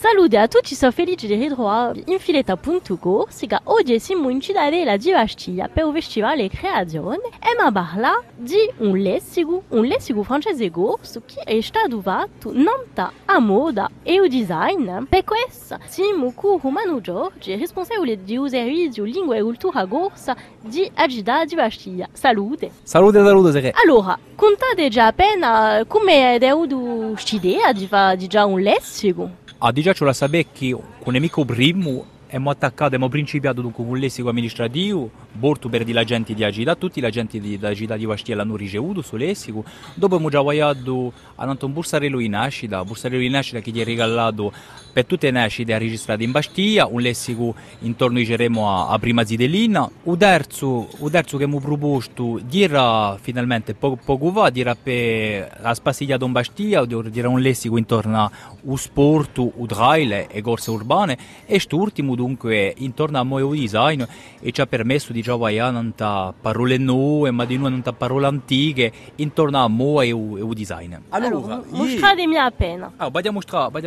Salute a tutti, sono felice di ritrovare in filetta.go, siga oggi siamo in Cittadella di Bastiglia per il Festival Creazione e mi parla di un lessico, un lessico francese corso che è stato fatto non a moda e il design. Per questo siamo con Romano Giorgi, responsabile di un servizio lingua e cultura corsa di Agida di Bastiglia. Salute! Salute, salute, Sere. Allora, contate già appena come è venuto questa idea di fare già un lessico? La sapere che con nemico primo abbiamo attaccato, abbiamo principiato con un lessico amministrativo, molto per la gente di Agida, tutti la gente di, da Agida di Bastia hanno ricevuto su lessico, dopo abbiamo già guadato a un bursarello in nascita, bursarello in nascita che gli è regalato per tutte le nascite registrate in Bastia, un lessico intorno diciamo, a, a prima zidellina, il terzo, il terzo che abbiamo proposto era finalmente poco, poco fa, era per la spassigliata in Bastia, era un lessico intorno al sport, al trail e corse urbane, e quest'ultimo dunque intorno al nuovo design e ci ha permesso di giocare non parole nuove, ma di non parole antiche intorno al nuovo e al design. Allora, mostratemi appena. Ah, vogliamo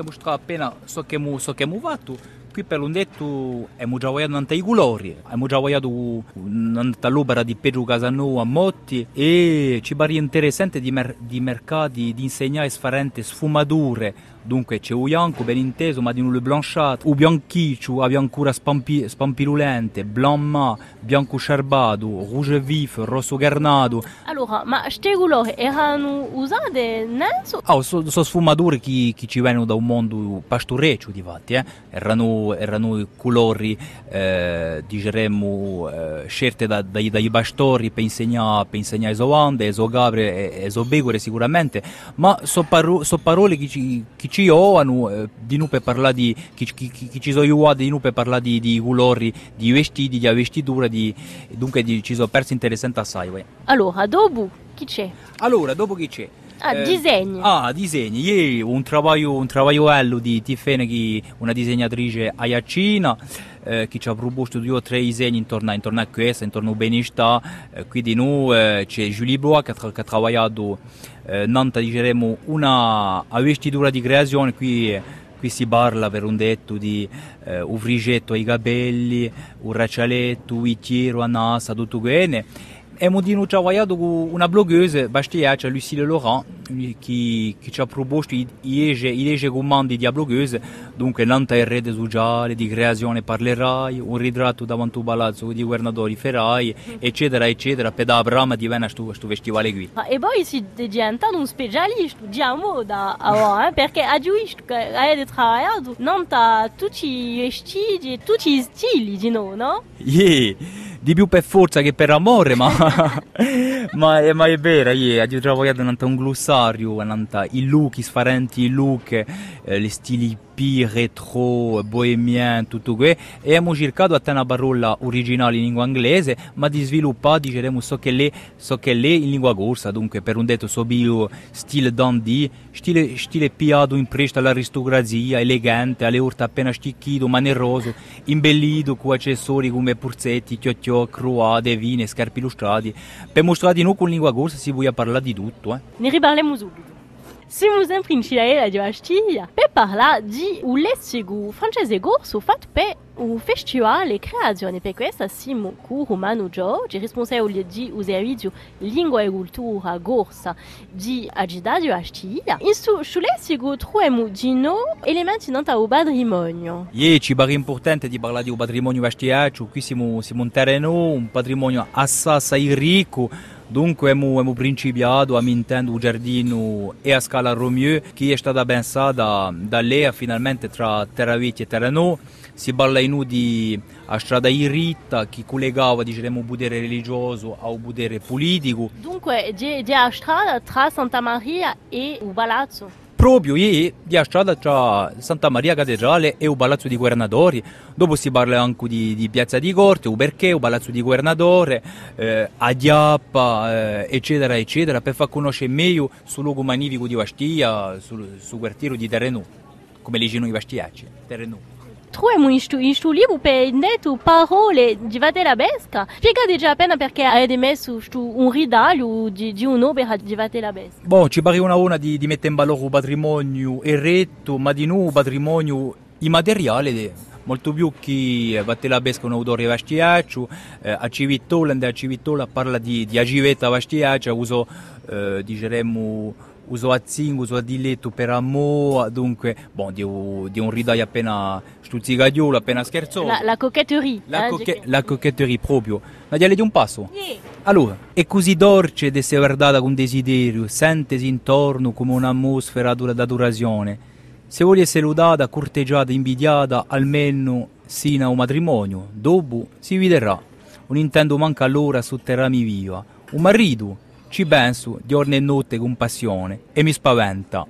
mostrare appena so che abbiamo so fatto. Qui per l'undetto abbiamo già lavorato in tanti colori, abbiamo già lavorato in l'opera di Pedro Casanova a Motti e ci pare interessante di, mer- di mercati, di insegnare sfarente sfumature Dunque c'è un bianco ben inteso, ma di nulle blanchate, un bianchiccio, a biancura spampi, spampirulente, blanc bianco scerbato, rouge vif, rosso garnato. Allora, ma queste colori erano usate nel Ah, sono so sfumature che, che, ci vengono da un mondo pastoreccio, di fatti, eh? erano, erano colori, eh, diremmo, eh, scelte da, dai, dai pastori per insegnare, per insegnare esovande, esogabre, esobegore sicuramente, ma sono paro, so parole che ci, che ci hanno eh, di nu per parlare di chi, chi, chi, ci sono io di nu per parlare di, di colori di vestiti di vestitura di, dunque di, ci sono persi interessanti assai we. allora dopo chi c'è? allora dopo chi c'è? Ah, eh, disegni. Ah, disegni. Ieri un travaglio, un travaglio di Tiffany, una disegnatrice aiacina, eh, che ci ha proposto due o tre disegni intorno, intorno a questo, intorno al benestare. Eh, qui di noi eh, c'è Julie Bois che, che ha lavorato eh, Nanta diremo una vestitura di creazione qui, qui si parla per un detto di eh, un frigetto ai capelli, un braccialetto, un vittiero a nasa, tutto bene abbiamo lavorato con una blogueuse bastiace, Lucille Laurent, che, che ci ha proposto i legge comandi di blogueuse, dunque l'anta in rete sociale, di creazione parlerai, un ritratto davanti al palazzo di governatori Ferrai, eccetera, eccetera, per dare brama di venire a questo festival qui. E poi si è diventato un specialista di moda, eh, perché ha giusto che hai lavorato non tutti i vestiti e tutti i stili no? Yeah di più per forza che per amore, ma, ma, è, ma è vero, io ho trovato un glossario, i look, i sfarenti look, eh, gli stili P, retro, bohemien, tutto questo e abbiamo cercato a una parola originale in lingua inglese ma di sviluppare diciamo so che lei so che lei in lingua corsa dunque per un detto so bio stile dandy stile, stile piato in presta all'aristocrazia elegante alle urte appena sticchito maneroso imbellito con accessori come purzetti chiocchiò croate vine scarpe illustrati per mostrare noi con lingua corsa si vuole parlare di tutto eh. ne riparliamo subito siamo sempre in Cittadella di Bastiglia per parlare di un lessico francese corso fatto per un festival creazione per questo siamo con Romano Giorgi, responsabile di un servizio lingua e cultura corsa di Agida di Bastiglia. In su lessico troviamo di no elementi non al patrimonio. Sì, ci pare importante di parlare di un patrimonio bastiaccio, qui siamo, siamo un terreno, un patrimonio assai ricco Dunque abbiamo principiato a Nintendo un giardino e a scala Romeo che è stata pensata da lei finalmente tra Terraviti e Terranò. Si parla in di a strada iritta che collegava diciamo, il potere religioso al potere politico. Dunque c'è la strada tra Santa Maria e il palazzo proprio ieri di strada tra Santa Maria Cattedrale e il Palazzo di Governatori, dopo si parla anche di, di Piazza di Corte, il perché, il Palazzo di Governatore, eh, a Diappa, eh, eccetera, eccetera, per far conoscere meglio sul luogo magnifico di Bastia, sul, sul quartiere di Terrenù, come leggono i bastiacci, Terrenù. Troviamo in stu libro per netto parole di Vatela Besca. Spiegate già appena perché avete messo un ridaglio di, di un'opera di Vatela Besca. Boh, ci pare una una di, di mettere in valore un patrimonio eretto, ma di nuovo patrimonio immateriale molto più che Vatela Besca un autore vastiaccio, eh, a Civittola, a Civittola parla di, di agivetta vastiaccia, uso, eh, diceremmo, uso a zing, uso a diletto per amore, dunque, bon, di, di un ridaglio appena stuzzicagliolo, appena scherzoso. La, la coquetterie. La, eh, coque- la coquetterie proprio. Ma diale di un passo? Sì. Allora, è così dolce ed essere guardata con desiderio, sentesi intorno come un'atmosfera dura- d'adorazione. Se vuole essere lodata, corteggiata, invidiata, almeno sino a un matrimonio, dopo si vedrà. Non intendo manca allora sotterrarmi viva. Un marito, ci penso, giorno e notte con passione, e mi spaventa.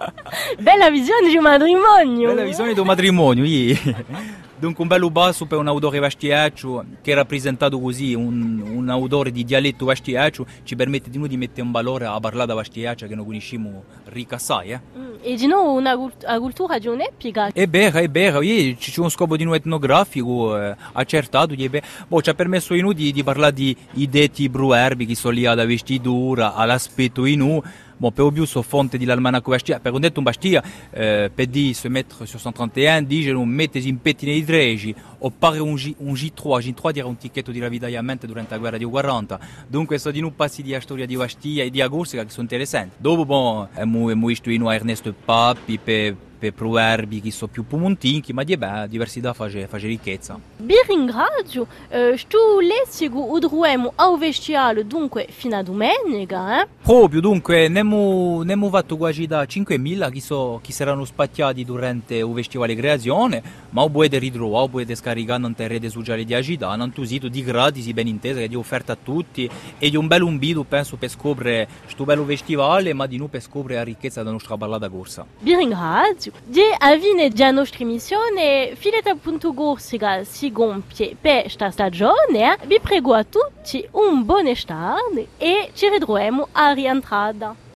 Bella visione di un matrimonio. Bella visione di un matrimonio, yeah. Dunque un bello basso per un autore vastiaccio che è rappresentato così, un, un autore di dialetto vastiaccio ci permette di noi di mettere in valore la parlata vastiaccia che noi conosciamo ricca assai. Eh? Mm, E di nuovo una cultura di un'epica. È vero, è vero, c'è uno scopo di noi etnografico eh, accertato, beh, boh, ci ha permesso di noi di, di parlare di i detti proverbi che sono lì alla vestitura, all'aspetto in noi, Bon, per più so fonte dell'almanacco Bastia, per un detto un Bastia, eh, per di se mettere su 131, dicono mettesi in pettine di 13, oppure un, G, un G3, G3 era un ticchetto di ravvitagliamento durante la guerra di 40, dunque sto di non passi di storia di Bastia e di Agursica che sono interessanti. Dopo, bon, è molto Ernesto Pappi per per proverbi che sono più pumuntinchi, ma di beh, diversità fa ricchezza. Vi ringrazio, eh, sto lessico udruemo al vestiale dunque fino a domenica. Eh? Proprio dunque, abbiamo fatto quasi da 5.000 che, saranno spacchiati durante il vestiale di creazione, ma potete ritrovare, potete scaricare in rete sociale di Agita, in un sito di gratis, ben intesa, che di offerta a tutti, e di un bel invito, penso, per scoprire questo bello festival, ma di noi per scoprire la ricchezza della nostra ballata corsa. Vi ringrazio. Di avvine già nostra emissione, fileta.gorsica si compie per questa stagione, vi prego a tutti un buon estate e ci ritroviamo a rientrata.